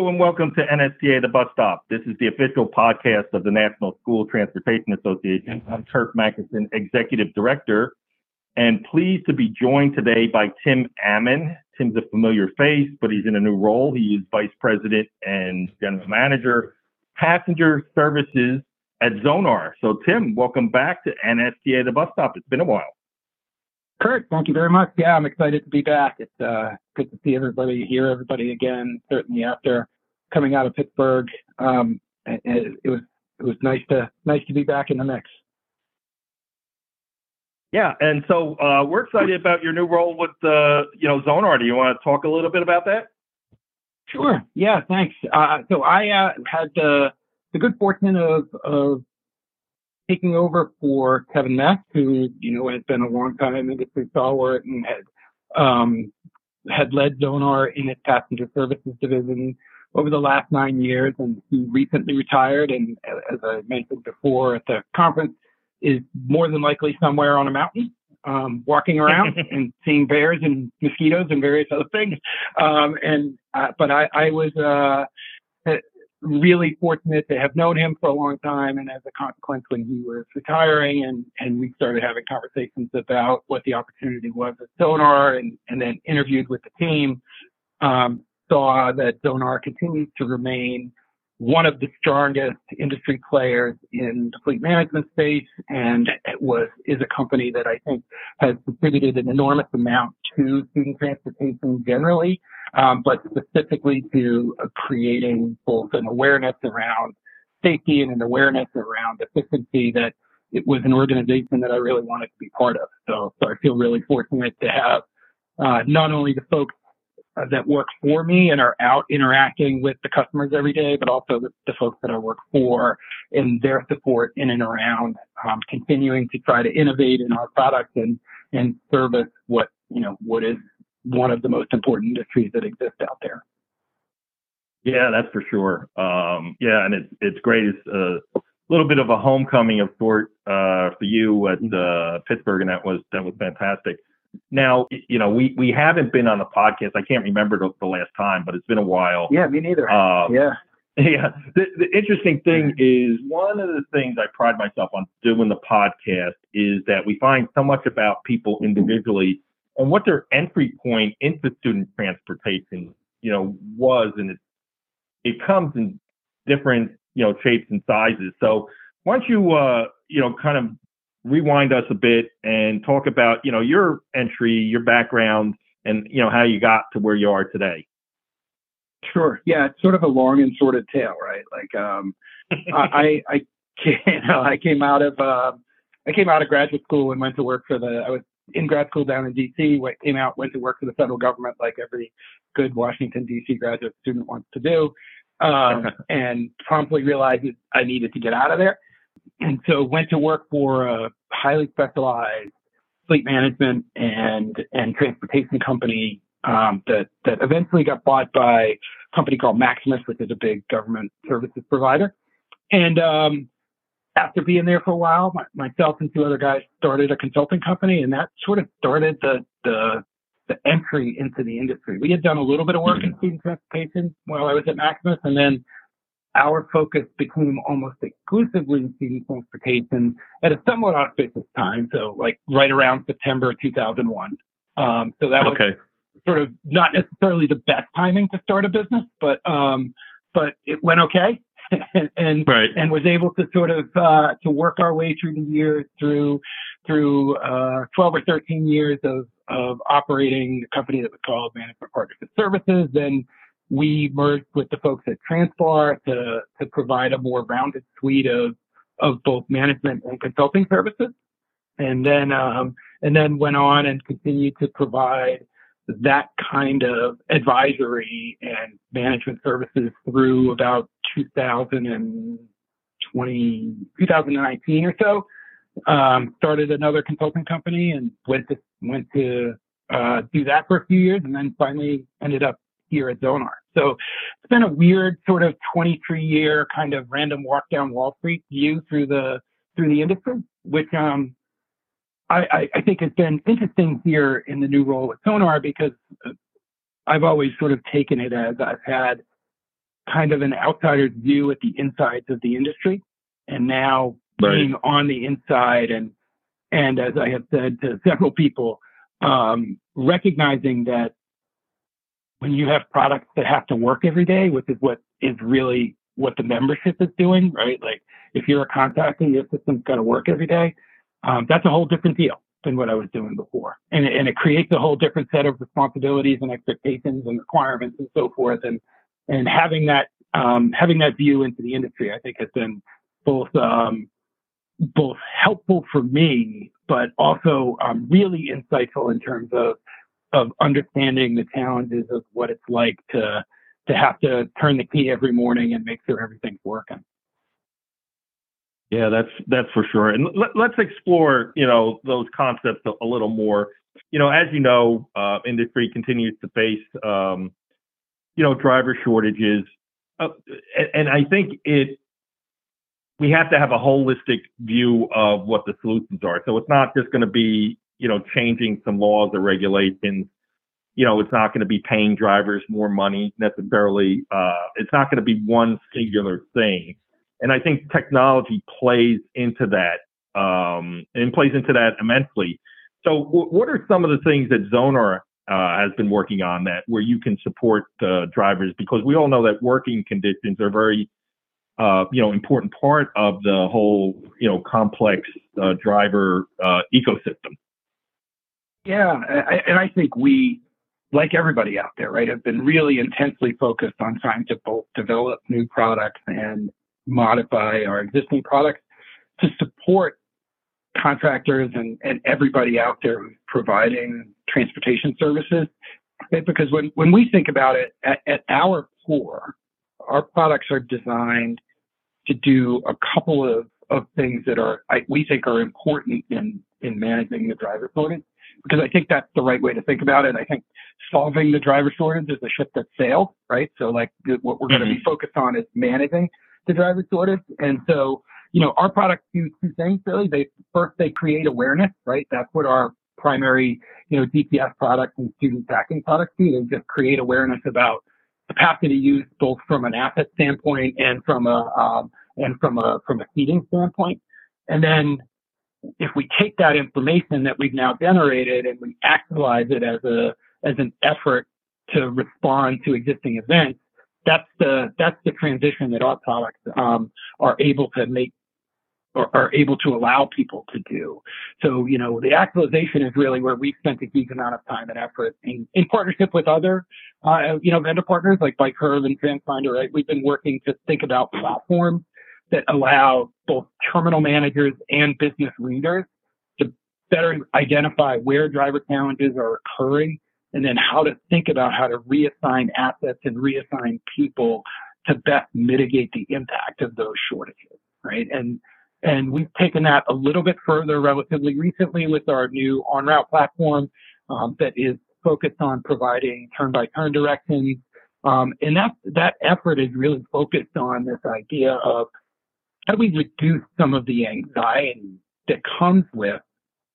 Hello and welcome to NSTA The Bus Stop. This is the official podcast of the National School Transportation Association. I'm Curt Macysyn, Executive Director, and pleased to be joined today by Tim Ammon. Tim's a familiar face, but he's in a new role. He is Vice President and General Manager, Passenger Services at Zonar. So, Tim, welcome back to NSTA The Bus Stop. It's been a while. Curt, thank you very much. Yeah, I'm excited to be back. It's uh, good to see everybody, hear everybody again. Certainly after coming out of Pittsburgh, um, it, it, was it was nice to nice to be back in the mix. Yeah, and so uh, we're excited about your new role with uh, you know Zonar. Do you want to talk a little bit about that? Sure. Yeah, thanks. Uh, so I uh, had the the good fortune of of taking over for Kevin Mest, who you know has been a long time industry stalwart and had um, had led Zonar in its passenger services division over the last nine years, and he recently retired. And as I mentioned before at the conference, is more than likely somewhere on a mountain, um, walking around and seeing bears and mosquitoes and various other things. Um, and uh, but I, I was uh, really fortunate to have known him for a long time. And as a consequence, when he was retiring and, and we started having conversations about what the opportunity was at Zonar and, and then interviewed with the team, um, saw that Zonar continues to remain one of the strongest industry players in the fleet management space and was is a company that I think has contributed an enormous amount to student transportation generally um, but specifically to uh, creating both an awareness around safety and an awareness around efficiency that it was an organization that I really wanted to be part of. So, so I feel really fortunate to have uh, not only the folks uh, that work for me and are out interacting with the customers every day, but also the, the folks that I work for and their support in and around um, continuing to try to innovate in our products and and service what you know what is one of the most important industries that exist out there. Yeah, that's for sure. Um, yeah, and it's it's great. It's a little bit of a homecoming of sort uh, for you at mm-hmm. uh, Pittsburgh, and that was that was fantastic. Now, you know, we we haven't been on the podcast. I can't remember the, the last time, but it's been a while. Yeah, me neither. Um, yeah. Yeah. The, the interesting thing is one of the things I pride myself on doing the podcast is that we find so much about people individually and what their entry point into student transportation, you know, was, and it it comes in different, you know, shapes and sizes. So why don't you, uh, you know, kind of rewind us a bit and talk about, you know, your entry, your background, and you know how you got to where you are today. Sure. Yeah, it's sort of a long and sordid tale, right? Like, um, I, I, you know, I came out of, uh, I came out of graduate school and went to work for the. I was in grad school down in DC, came out, went to work for the federal government like every good Washington DC graduate student wants to do, um, and promptly realized I needed to get out of there, and so went to work for a highly specialized fleet management and and transportation company um, that that eventually got bought by a company called Maximus, which is a big government services provider, and um, after being there for a while, my, myself and two other guys started a consulting company, and that sort of started the the the entry into the industry. We had done a little bit of work in student transportation while I was at Maximus, and then our focus became almost exclusively in student transportation at a somewhat auspicious time. So, like right around September 2001. Um, so that was okay. sort of not necessarily the best timing to start a business, but um, but it went okay. and and, right. and, was able to sort of uh, to work our way through the years through through uh, 12 or 13 years of of operating the company that was called Management Partnership Services. Then we merged with the folks at Transpar to to provide a more rounded suite of of both management and consulting services. And then um, and then went on and continued to provide that kind of advisory and management services through about 2020, 2019 or so. Um, started another consulting company and went to went to uh, do that for a few years, and then finally ended up here at Zonar. So it's been a weird sort of 23 year kind of random walk down Wall Street view through the through the industry, which um, I, I, think has been interesting here in the new role at Zonar because I've always sort of taken it as I've had kind of an outsider's view at the insides of the industry, and now Right. being on the inside and and as I have said to several people, um, recognizing that when you have products that have to work every day, which is what is really what the membership is doing, right? Like if you're a contractor, your system's got to work every day. Um, that's a whole different deal than what I was doing before, and and it creates a whole different set of responsibilities and expectations and requirements and so forth. And and having that um, having that view into the industry, I think, has been both um, both helpful for me, but also um, really insightful in terms of of understanding the challenges of what it's like to to have to turn the key every morning and make sure everything's working. Yeah, that's that's for sure. And let, let's explore, you know, those concepts a, a little more. You know, as you know, uh, industry continues to face, um, you know, driver shortages, uh, and, and I think it we have to have a holistic view of what the solutions are. So it's not just going to be, you know, changing some laws or regulations. You know, it's not going to be paying drivers more money necessarily. Uh, it's not going to be one singular thing. And I think technology plays into that um, and plays into that immensely. So, w- what are some of the things that Zonar uh, has been working on that where you can support uh, drivers? Because we all know that working conditions are very, uh, you know, important part of the whole, you know, complex uh, driver uh, ecosystem. Yeah, I, and I think we, like everybody out there, right, have been really intensely focused on trying to both develop new products and modify our existing products to support contractors and, and everybody out there providing transportation services. Okay? Because when, when we think about it at, at our core, our products are designed to do a couple of, of things that are, I, we think are important in, in managing the driver shortage. Because I think that's the right way to think about it. I think solving the driver shortage is a ship that sailed, right? So like what we're going to be focused on is managing the driver shortage. And so, you know, our products do two things really. They first they create awareness, right? That's what our primary, you know, GPS products and student tracking products do. They just create awareness about capacity use, both from an asset standpoint and from a um, and from a from a seating standpoint. And then if we take that information that we've now generated and we actualize it as a as an effort to respond to existing events, that's the that's the transition that our products um, are able to make or are able to allow people to do. So you know the actualization is really where we've spent a huge amount of time and effort in, in partnership with other uh, you know vendor partners like BikeCurve and TransFinder. Right, we've been working to think about platforms that allow both terminal managers and business leaders to better identify where driver challenges are occurring and then how to think about how to reassign assets and reassign people to best mitigate the impact of those shortages, right? And and we've taken that a little bit further relatively recently with our new on route platform um, that is focused on providing turn by turn directions. Um, and that that effort is really focused on this idea of how do we reduce some of the anxiety that comes with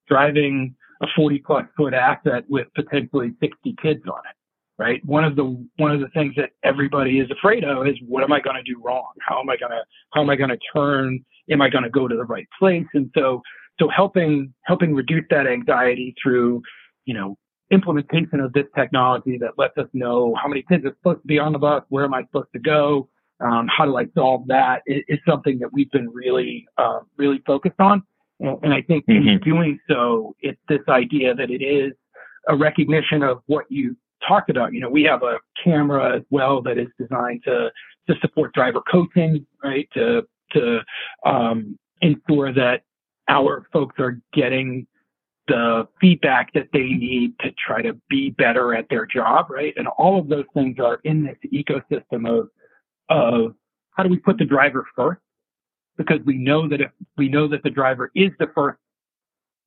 driving a 40 plus foot asset with potentially 60 kids on it, right? One of the, one of the things that everybody is afraid of is what am I going to do wrong? How am I going to, how am I going to turn? Am I going to go to the right place? And so, so helping, helping reduce that anxiety through, you know, implementation of this technology that lets us know how many kids are supposed to be on the bus, where am I supposed to go? Um, how do I solve that? Is, is something that we've been really, uh, really focused on. And, and I think mm-hmm. in doing so, it's this idea that it is a recognition of what you talked about. You know, we have a camera as well that is designed to to support driver coaching, right? To to um, ensure that our folks are getting the feedback that they need to try to be better at their job, right? And all of those things are in this ecosystem of of how do we put the driver first because we know that if we know that the driver is the first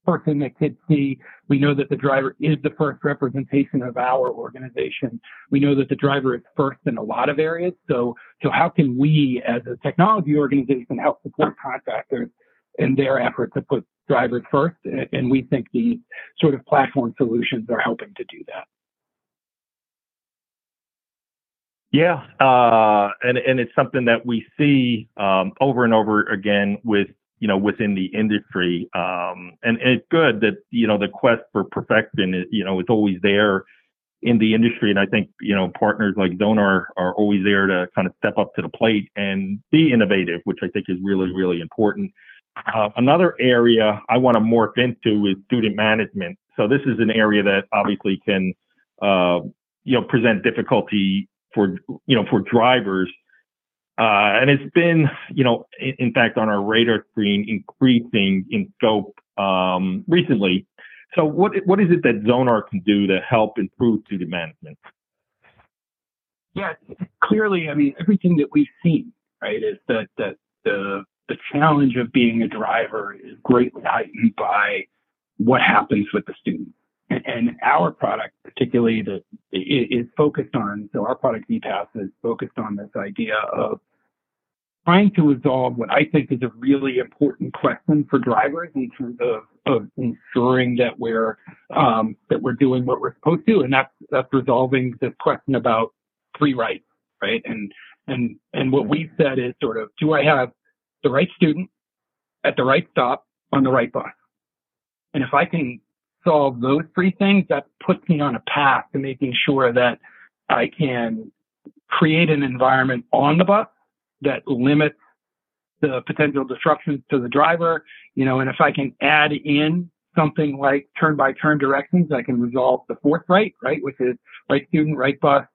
person that kids see, we know that the driver is the first representation of our organization. We know that the driver is first in a lot of areas. So, so how can we as a technology organization help support contractors in their effort to put drivers first? And we think these sort of platform solutions are helping to do that. Yeah, uh, and and it's something that we see um, over and over again with you know within the industry, um, and, and, it's good that you know the quest for perfection is you know it's always there in the industry, and I think you know partners like Zonar are always there to kind of step up to the plate and be innovative, which I think is really really important. Uh, another area I want to morph into is student management. So this is an area that obviously can uh, you know present difficulty for you know for drivers. Uh, and it's been, you know, in, in, fact, on our radar screen, increasing in scope um, recently. So, what what is it that Zonar can do to help improve student management? Yeah, clearly, I mean, everything that we've seen, right, is that that the the challenge of being a driver is greatly heightened by what happens with the student and our product, particularly, that is focused on. So our product Z Pass is focused on this idea of trying to resolve what I think is a really important question for drivers in terms of, of ensuring that we're um, that we're doing what we're supposed to, and that's that's resolving this question about free rights, right? And and and what we've said is sort of, do I have the right student at the right stop on the right bus? And if I can solve those three things, that puts me on a path to making sure that I can create an environment on the bus that limits the potential disruptions to the driver, you know, and if I can add in something like turn by turn directions, I can resolve the fourth right, right, which is right student, right bus,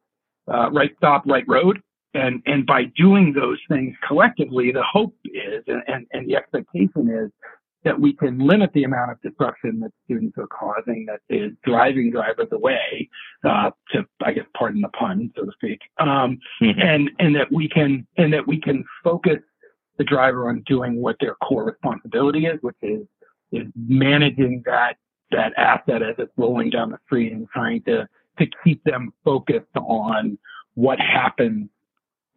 uh, right stop, right road. And, and by doing those things collectively, the hope is, and, and, and the expectation is that we can limit the amount of disruption that students are causing that is driving drivers away, uh, to, I guess, pardon the pun, so to speak. Um, mm-hmm. and, and that we can, and that we can focus the driver on doing what their core responsibility is, which is, is managing that, that asset as it's rolling down the street and trying to, to keep them focused on what happens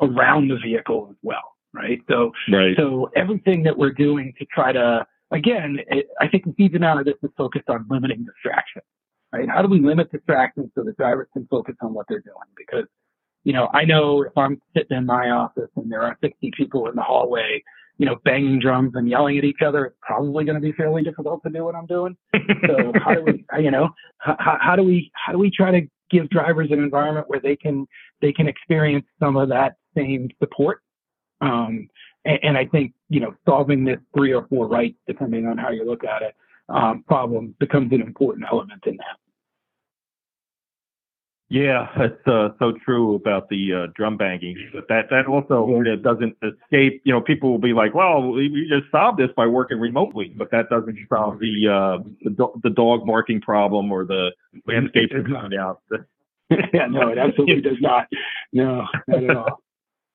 around the vehicle as well right? So, right. so everything that we're doing to try to again, it, I think a huge amount of this is focused on limiting distraction, right? How do we limit distractions so the drivers can focus on what they're doing? Because, you know, I know if I'm sitting in my office and there are 60 people in the hallway, you know, banging drums and yelling at each other, it's probably going to be fairly difficult to do what I'm doing. So how do we, you know, how, how do we, how do we try to give drivers an environment where they can, they can experience some of that same support um, and, and, I think, you know, solving this three or four rights, depending on how you look at it, um, problem becomes an important element in that. Yeah, that's uh, so true about the uh, drum banging. But that that also yeah. doesn't escape. You know, people will be like, "Well, we just solved this by working remotely," but that doesn't solve the uh, the, do- the dog marking problem or the landscape coming out. yeah, no, it absolutely does not. No, not at all.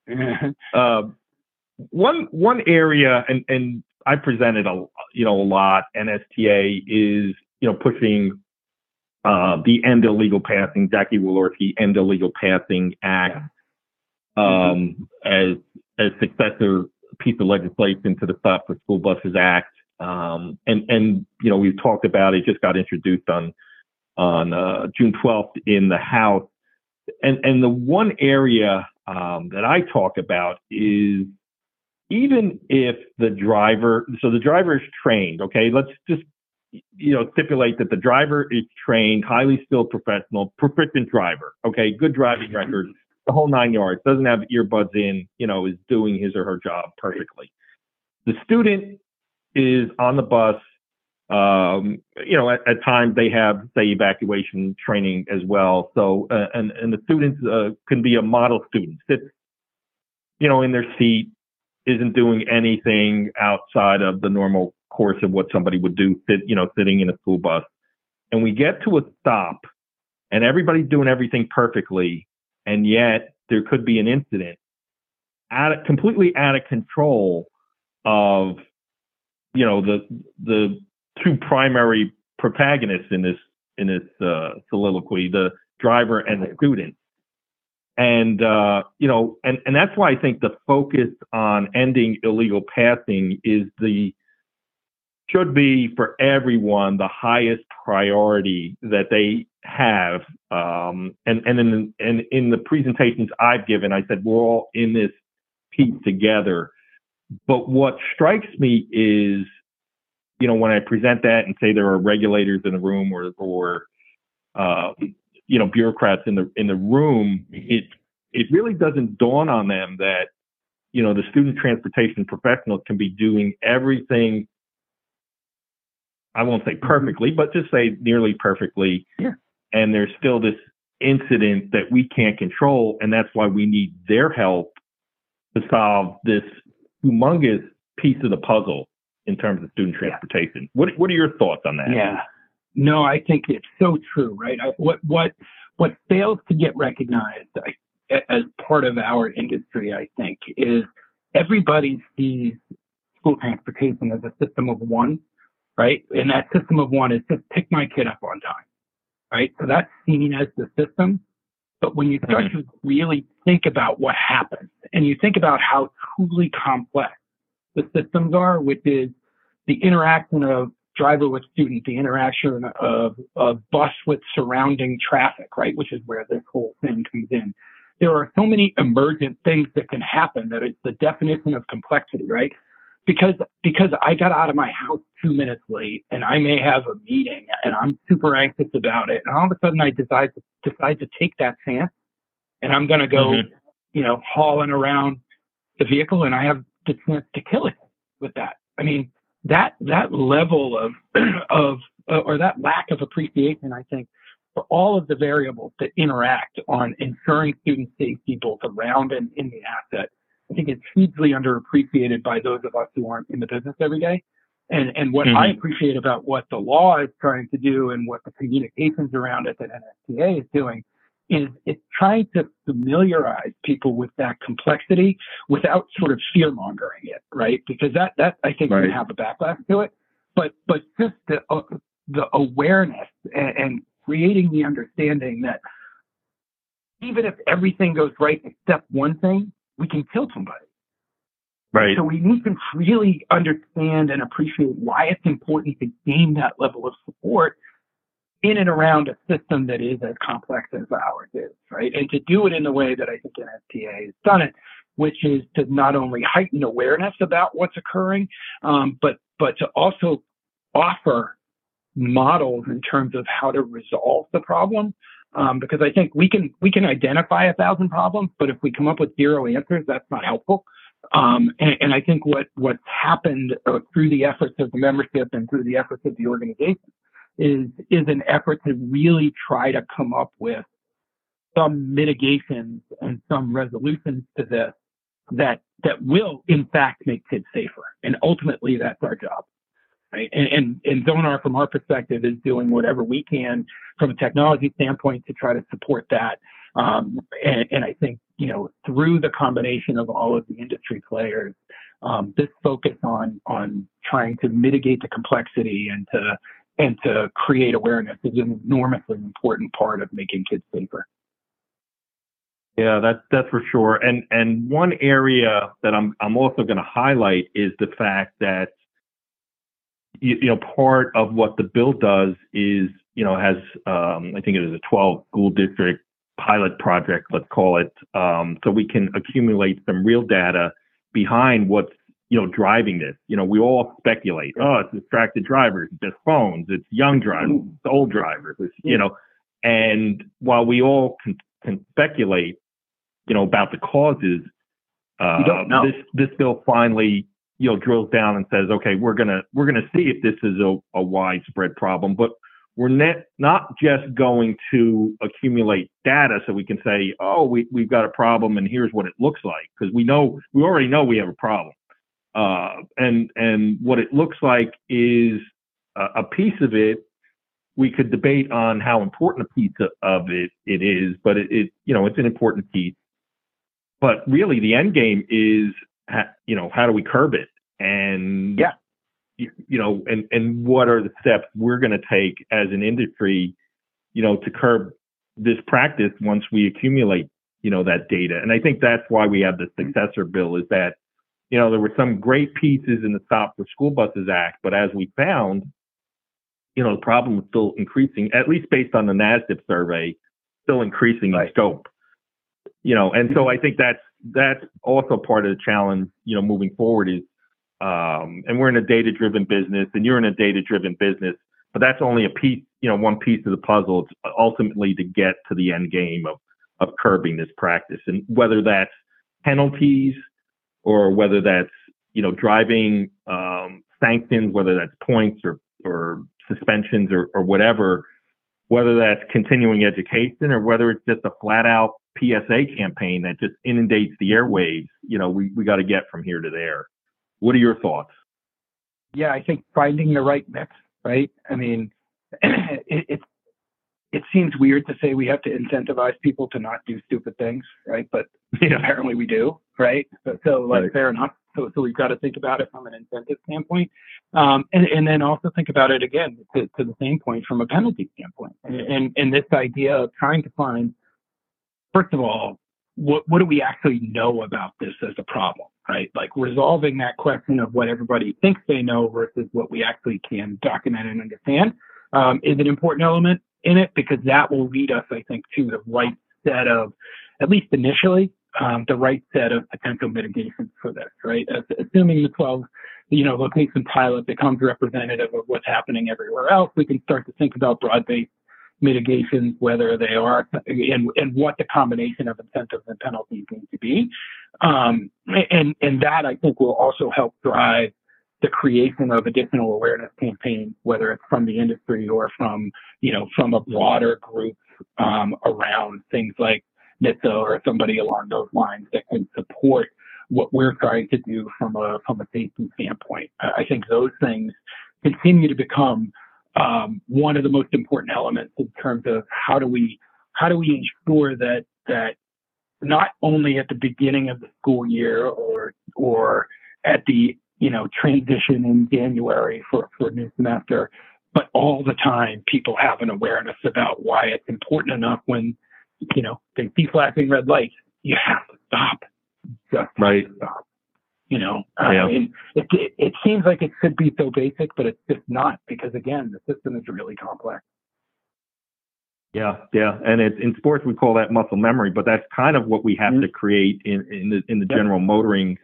uh, one one area, and and I presented a you know a lot. NSTA is you know pushing uh, the End Illegal Passing, Jackie Walorski End Illegal Passing Act um, as as successor piece of legislation to the Stop for School Buses Act. Um, and and you know we've talked about it. Just got introduced on on uh, June 12th in the House. And and the one area um, that I talk about is even if the driver, so the driver is trained, okay, let's just, you know, stipulate that the driver is trained, highly skilled professional, proficient driver, okay, good driving mm-hmm. record, the whole nine yards, doesn't have earbuds in, you know, is doing his or her job perfectly. The student is on the bus. Um, you know, at, at, times they have, say, evacuation training as well. So, uh, and and the students uh, can be a model student, sits, you know, in their seat, isn't doing anything outside of the normal course of what somebody would do, sit, you know, sitting in a school bus. And we get to a stop and everybody's doing everything perfectly. And yet there could be an incident out of, completely out of control of, you know, the, the two primary protagonists in this, in this, uh, soliloquy, the driver and the student and uh, you know, and and that's why I think the focus on ending illegal passing is the should be for everyone the highest priority that they have. Um, and and in and in the presentations I've given, I said we're all in this piece together. But what strikes me is, you know, when I present that and say there are regulators in the room or or uh, you know bureaucrats in the in the room, it it really doesn't dawn on them that you know the student transportation professionals can be doing everything I won't say mm-hmm. perfectly, but just say nearly perfectly. Yeah. And there's still this incident that we can't control, and that's why we need their help to solve this humongous piece of the puzzle in terms of student transportation. Yeah. What What are your thoughts on that? Yeah. No, I think it's so true, right? I, what what what fails to get recognized I, as part of our industry, I think, is everybody sees school transportation as a system of one right? And that system of one is just pick my kid up on time, right? So that's seen as the system. But when you start mm-hmm. to really think about what happens and you think about how truly complex the systems are, which is the interaction of driver with student, the interaction of, a bus with surrounding traffic, right? Which is where this whole thing comes in. There are so many emergent things that can happen that it's the definition of complexity, right? because because I got out of my house two minutes late and I may have a meeting and I'm super anxious about it and all of a sudden I decide to decide to take that chance and I'm gonna go, mm-hmm. you know, hauling around the vehicle and I have the chance to kill it with that. I mean that that level of of uh, or that lack of appreciation, I think, for all of the variables that interact on ensuring student safety both around and in the asset I think it's hugely underappreciated by those of us who aren't in the business every day. And, and what mm-hmm. I appreciate about what the law is trying to do and what the communications around it that NSTA is doing is it's trying to familiarize people with that complexity without sort of fear mongering it, right? Because that, that I think right. can have a backlash to it. But, but just the, uh, the awareness and, and creating the understanding that even if everything goes right except one thing, we can kill somebody. Right. So we need to really understand and appreciate why it's important to gain that level of support in and around a system that is as complex as ours is, right? And to do it in the way that I think NSTA has done it, which is to not only heighten awareness about what's occurring, um, but but to also offer models in terms of how to resolve the problem um, because I think we can we can identify a thousand problems, but if we come up with zero answers, that's not helpful. Um, and, and, I think what what's happened uh, through the efforts of the membership and through the efforts of the organization is is an effort to really try to come up with some mitigations and some resolutions to this that that will in fact make kids safer. And ultimately, that's our job right? And, and, and Zonar, from our perspective, is doing whatever we can from a technology standpoint to try to support that. Um, and, and, I think, you know, through the combination of all of the industry players, um, this focus on on trying to mitigate the complexity and to and to create awareness is an enormously important part of making kids safer. Yeah, that's that's for sure. And and one area that I'm I'm also going to highlight is the fact that you, you, know, part of what the bill does is, you know, has, um, I think it is a 12 school district pilot project, let's call it, um, so we can accumulate some real data behind what's, you know, driving this. You know, we all speculate, oh, it's distracted drivers, it's just phones, it's young drivers, it's old drivers, it's, you know, and while we all can, can speculate, you know, about the causes, uh, this this bill finally you know drills down and says, okay, we're gonna we're gonna see if this is a, a widespread problem, but we're not not just going to accumulate data so we can say, oh, we we've got a problem and here's what it looks like because we know we already know we have a problem, uh, and and what it looks like is a, a piece of it we could debate on how important a piece of it it is, but it, it, you know it's an important piece. But really, the end game is you know how do we curb it? and yeah you, you know and and what are the steps we're going to take as an industry you know to curb this practice once we accumulate you know that data and i think that's why we have the successor bill is that you know, there were some great pieces in the Stop for School Buses Act, but as we found, you know, the problem is still increasing, at least based on the NASDPTS survey, still increasing in scope. You know, and so I think that's that's also part of the challenge, you know, moving forward is um, and we're in a data driven business and you're in a data driven business, but that's only a piece, you know, one piece of the puzzle. It's ultimately to get to the end game of, of curbing this practice. And whether that's penalties or whether that's, you know, driving um, sanctions, whether that's points or, or suspensions or, or whatever, whether that's continuing education or whether it's just a flat out PSA campaign that just inundates the airwaves, you know, we, we got to get from here to there. What are your thoughts? Yeah, I think finding the right mix, right? I mean, it, it it seems weird to say we have to incentivize people to not do stupid things, right? But yeah. apparently we do, right? So, so like, right. fair enough. So, so we've got to think about it from an incentive standpoint, um, and and then also think about it again to, to the same point from a penalty standpoint, and, and and this idea of trying to find, first of all, what what do we actually know about this as a problem? right? Like resolving that question of what everybody thinks they know versus what we actually can document and understand um, is an important element in it because that will lead us, I think, to the right set of, at least initially, um, the right set of potential mitigations for this, right? As, assuming the 12, you know, location pilot becomes representative of what's happening everywhere else, we can start to think about broad-based mitigations, whether they are, and, and what the combination of incentives and penalties need to be. Um, and, and that I think will also help drive the creation of additional awareness campaigns, whether it's from the industry or from, you know, from a broader group um, around things like NHTSA or somebody along those lines that can support what we're trying to do from a from a safety standpoint. I think those things continue to become um, one of the most important elements in terms of how do we how do we ensure that that not only at the beginning of the school year or or at the you know transition in January for for a new semester, but all the time people have an awareness about why it's important enough when you know they see flashing red lights, you have to stop. Just right. stop. You know, yeah. I mean, it, it, it seems like it could be so basic, but it's just not because again, the system is really complex. Yeah, yeah, and it's in sports we call that muscle memory, but that's kind of what we have mm-hmm. to create in in the in the yep. general motoring,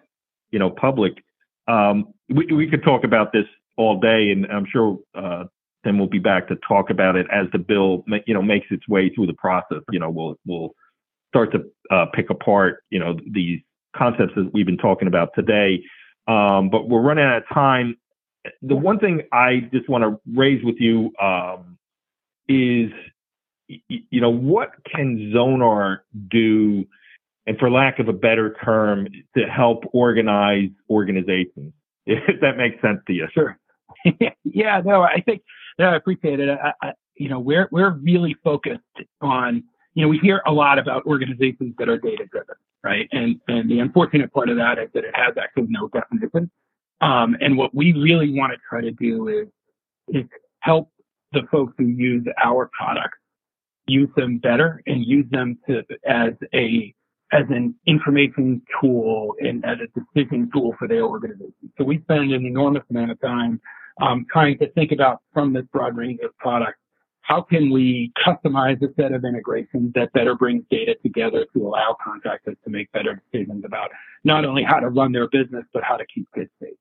you know, public. Um, we we could talk about this all day, and I'm sure uh, will be back to talk about it as the bill, you know, makes its way through the process. You know, we'll we'll start to uh, pick apart, you know, these concepts that we've been talking about today. Um, but we're running out of time. The one thing I just want to raise with you um, is, you know, what can Zonar do, and for lack of a better term, to help organize organizations? If that makes sense to you. Sure. yeah, no, I think no, I appreciate it. I, I, you know, we're we're really focused on. You know, we hear a lot about organizations that are data driven, right? And and the unfortunate part of that is that it has actually no definition. Um, and what we really want to try to do is is help the folks who use our products use them better and use them to as a as an information tool and as a decision tool for their organization. So we spend an enormous amount of time um, trying to think about from this broad range of products how can we customize a set of integrations that better brings data together to allow contractors to make better decisions about not only how to run their business, but how to keep kids safe,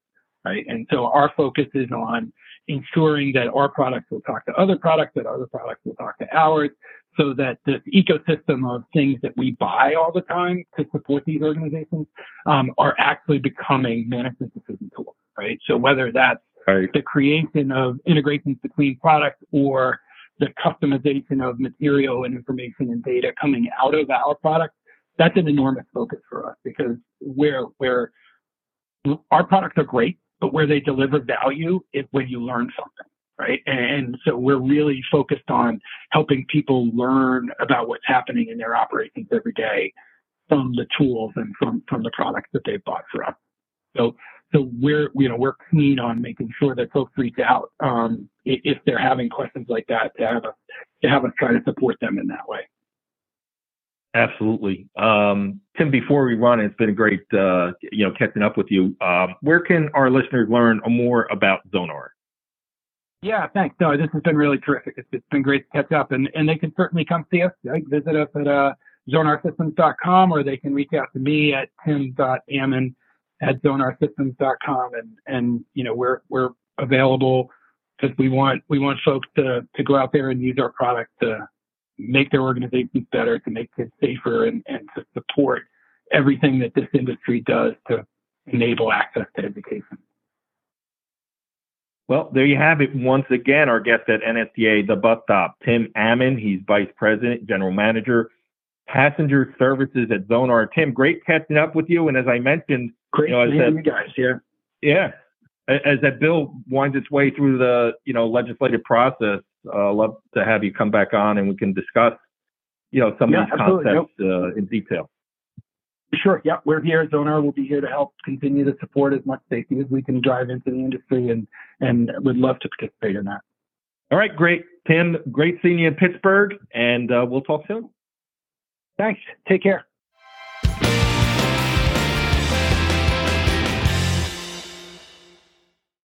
right? And so our focus is on ensuring that our products will talk to other products, that other products will talk to ours, so that this ecosystem of things that we buy all the time to support these organizations um, are actually becoming management decision tools, right? So whether that's right. the creation of integrations between products or the customization of material and information and data coming out of our product, that's an enormous focus for us because where where our products are great, but where they deliver value is when you learn something, right? And so we're really focused on helping people learn about what's happening in their operations every day from the tools and from from the products that they've bought us. So so we're you know we're keen on making sure that folks reach out um, if they're having questions like that to have us to have us try to support them in that way. Absolutely. Um, Tim, before we run, it's been a great, uh, you know, catching up with you. Um, where can our listeners learn more about Zonar? Yeah, thanks. No, this has been really terrific. It's, it's been great to catch up, and, and they can certainly come see us. Visit us at uh, zonarsystems.com, or they can reach out to me at tim.ammon at zonarsystems.com, and and you know we're we're available because we want we want folks to to go out there and use our product to make their organizations better, to make it safer, and, and to support everything that this industry does to enable access to education. Well, there you have it. Once again, our guest at NSTA, the bus stop, Tim Ammon. He's Vice President, General Manager, Passenger Services at Zonar. Tim, great catching up with you. And as I mentioned, great you, know, seeing you guys. here. Yeah. As that bill winds its way through the you know legislative process, uh, love to have you come back on and we can discuss you know some yeah, of these concepts yep. uh, in detail. Sure. Yep. We're here at Zonar. We'll be here to help continue to support as much safety as we can drive into the industry and, and would love to participate in that. All right. Great. Tim, great seeing you in Pittsburgh and uh, we'll talk soon. Thanks. Take care.